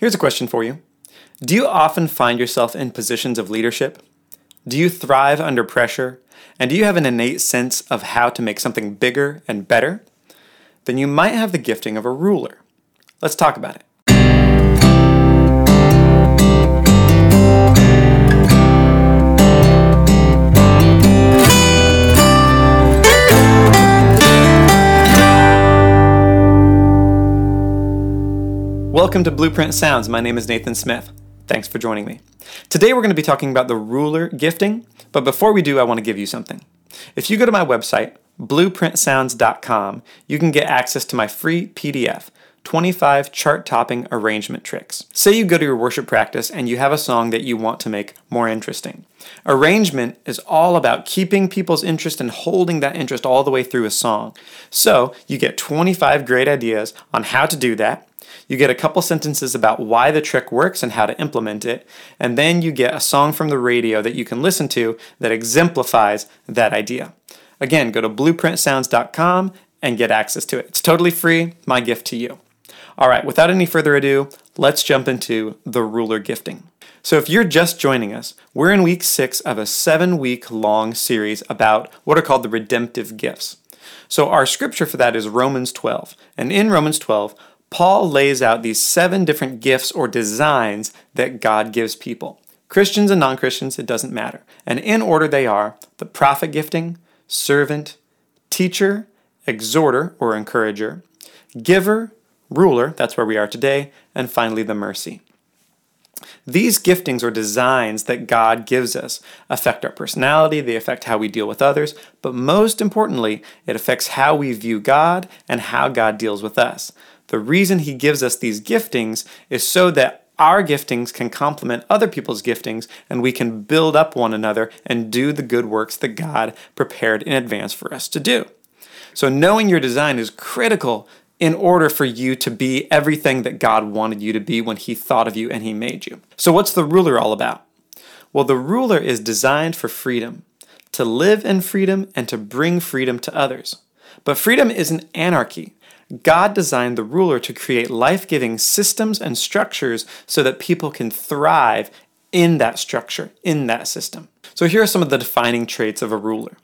Here's a question for you Do you often find yourself in positions of leadership? Do you thrive under pressure? And do you have an innate sense of how to make something bigger and better? Then you might have the gifting of a ruler. Let's talk about it. Welcome to Blueprint Sounds. My name is Nathan Smith. Thanks for joining me. Today we're going to be talking about the ruler gifting, but before we do, I want to give you something. If you go to my website, blueprintsounds.com, you can get access to my free PDF 25 chart topping arrangement tricks. Say you go to your worship practice and you have a song that you want to make more interesting. Arrangement is all about keeping people's interest and holding that interest all the way through a song. So you get 25 great ideas on how to do that you get a couple sentences about why the trick works and how to implement it, and then you get a song from the radio that you can listen to that exemplifies that idea. Again, go to blueprintsounds.com and get access to it. It's totally free, my gift to you. All right, without any further ado, let's jump into the ruler gifting. So, if you're just joining us, we're in week six of a seven week long series about what are called the redemptive gifts. So, our scripture for that is Romans 12. And in Romans 12, Paul lays out these seven different gifts or designs that God gives people. Christians and non Christians, it doesn't matter. And in order they are the prophet gifting, servant, teacher, exhorter or encourager, giver, ruler, that's where we are today, and finally the mercy. These giftings or designs that God gives us affect our personality, they affect how we deal with others, but most importantly, it affects how we view God and how God deals with us. The reason he gives us these giftings is so that our giftings can complement other people's giftings and we can build up one another and do the good works that God prepared in advance for us to do. So, knowing your design is critical in order for you to be everything that God wanted you to be when He thought of you and He made you. So, what's the ruler all about? Well, the ruler is designed for freedom, to live in freedom and to bring freedom to others. But freedom isn't anarchy. God designed the ruler to create life giving systems and structures so that people can thrive in that structure, in that system. So, here are some of the defining traits of a ruler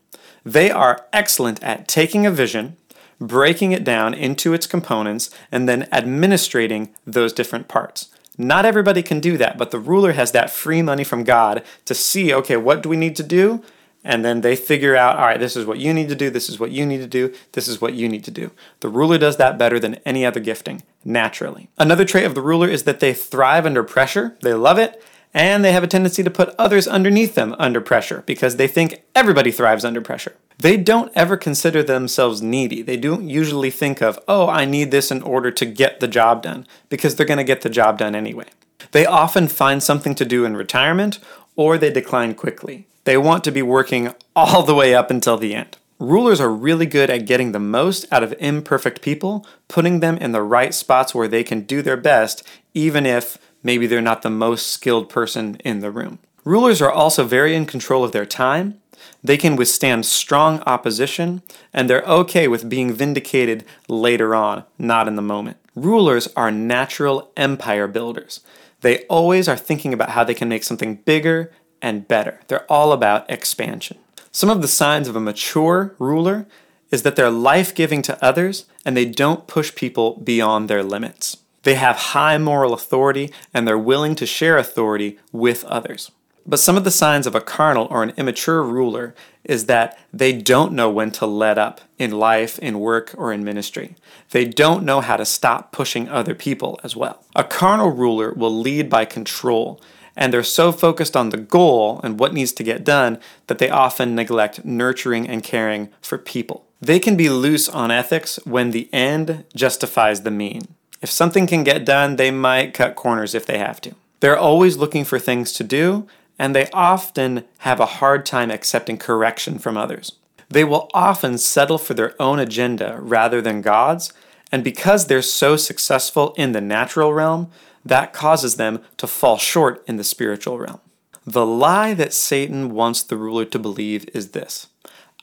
they are excellent at taking a vision, breaking it down into its components, and then administrating those different parts. Not everybody can do that, but the ruler has that free money from God to see okay, what do we need to do? and then they figure out, all right, this is what you need to do, this is what you need to do, this is what you need to do. The ruler does that better than any other gifting, naturally. Another trait of the ruler is that they thrive under pressure, they love it, and they have a tendency to put others underneath them under pressure because they think everybody thrives under pressure. They don't ever consider themselves needy. They don't usually think of, oh, I need this in order to get the job done, because they're going to get the job done anyway. They often find something to do in retirement or they decline quickly. They want to be working all the way up until the end. Rulers are really good at getting the most out of imperfect people, putting them in the right spots where they can do their best, even if maybe they're not the most skilled person in the room. Rulers are also very in control of their time. They can withstand strong opposition, and they're okay with being vindicated later on, not in the moment. Rulers are natural empire builders. They always are thinking about how they can make something bigger and better. They're all about expansion. Some of the signs of a mature ruler is that they're life giving to others and they don't push people beyond their limits. They have high moral authority and they're willing to share authority with others. But some of the signs of a carnal or an immature ruler is that they don't know when to let up in life, in work, or in ministry. They don't know how to stop pushing other people as well. A carnal ruler will lead by control and they're so focused on the goal and what needs to get done that they often neglect nurturing and caring for people. They can be loose on ethics when the end justifies the mean. If something can get done, they might cut corners if they have to. They're always looking for things to do, and they often have a hard time accepting correction from others. They will often settle for their own agenda rather than God's, and because they're so successful in the natural realm, that causes them to fall short in the spiritual realm. The lie that Satan wants the ruler to believe is this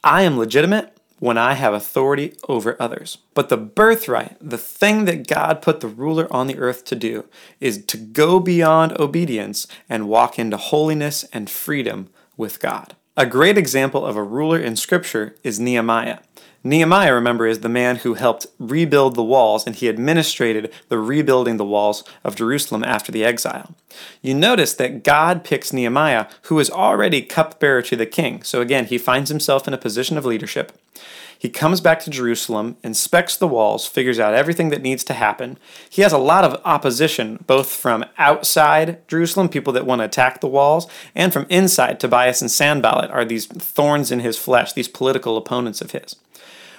I am legitimate, when I have authority over others. But the birthright, the thing that God put the ruler on the earth to do, is to go beyond obedience and walk into holiness and freedom with God. A great example of a ruler in Scripture is Nehemiah. Nehemiah, remember, is the man who helped rebuild the walls and he administrated the rebuilding the walls of Jerusalem after the exile. You notice that God picks Nehemiah, who is already cupbearer to the king. So again, he finds himself in a position of leadership. He comes back to Jerusalem, inspects the walls, figures out everything that needs to happen. He has a lot of opposition, both from outside Jerusalem, people that want to attack the walls, and from inside. Tobias and Sanballat are these thorns in his flesh, these political opponents of his.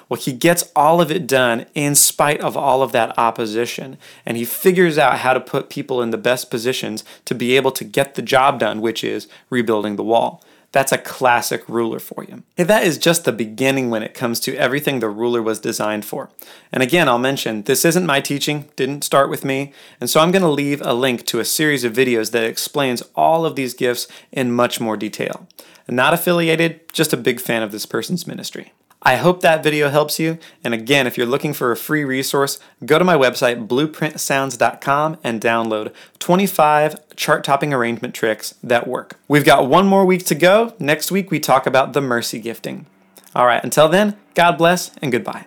Well, he gets all of it done in spite of all of that opposition. And he figures out how to put people in the best positions to be able to get the job done, which is rebuilding the wall. That's a classic ruler for you. That is just the beginning when it comes to everything the ruler was designed for. And again, I'll mention this isn't my teaching, didn't start with me, and so I'm going to leave a link to a series of videos that explains all of these gifts in much more detail. Not affiliated, just a big fan of this person's ministry. I hope that video helps you. And again, if you're looking for a free resource, go to my website, blueprintsounds.com, and download 25 chart topping arrangement tricks that work. We've got one more week to go. Next week, we talk about the mercy gifting. All right, until then, God bless and goodbye.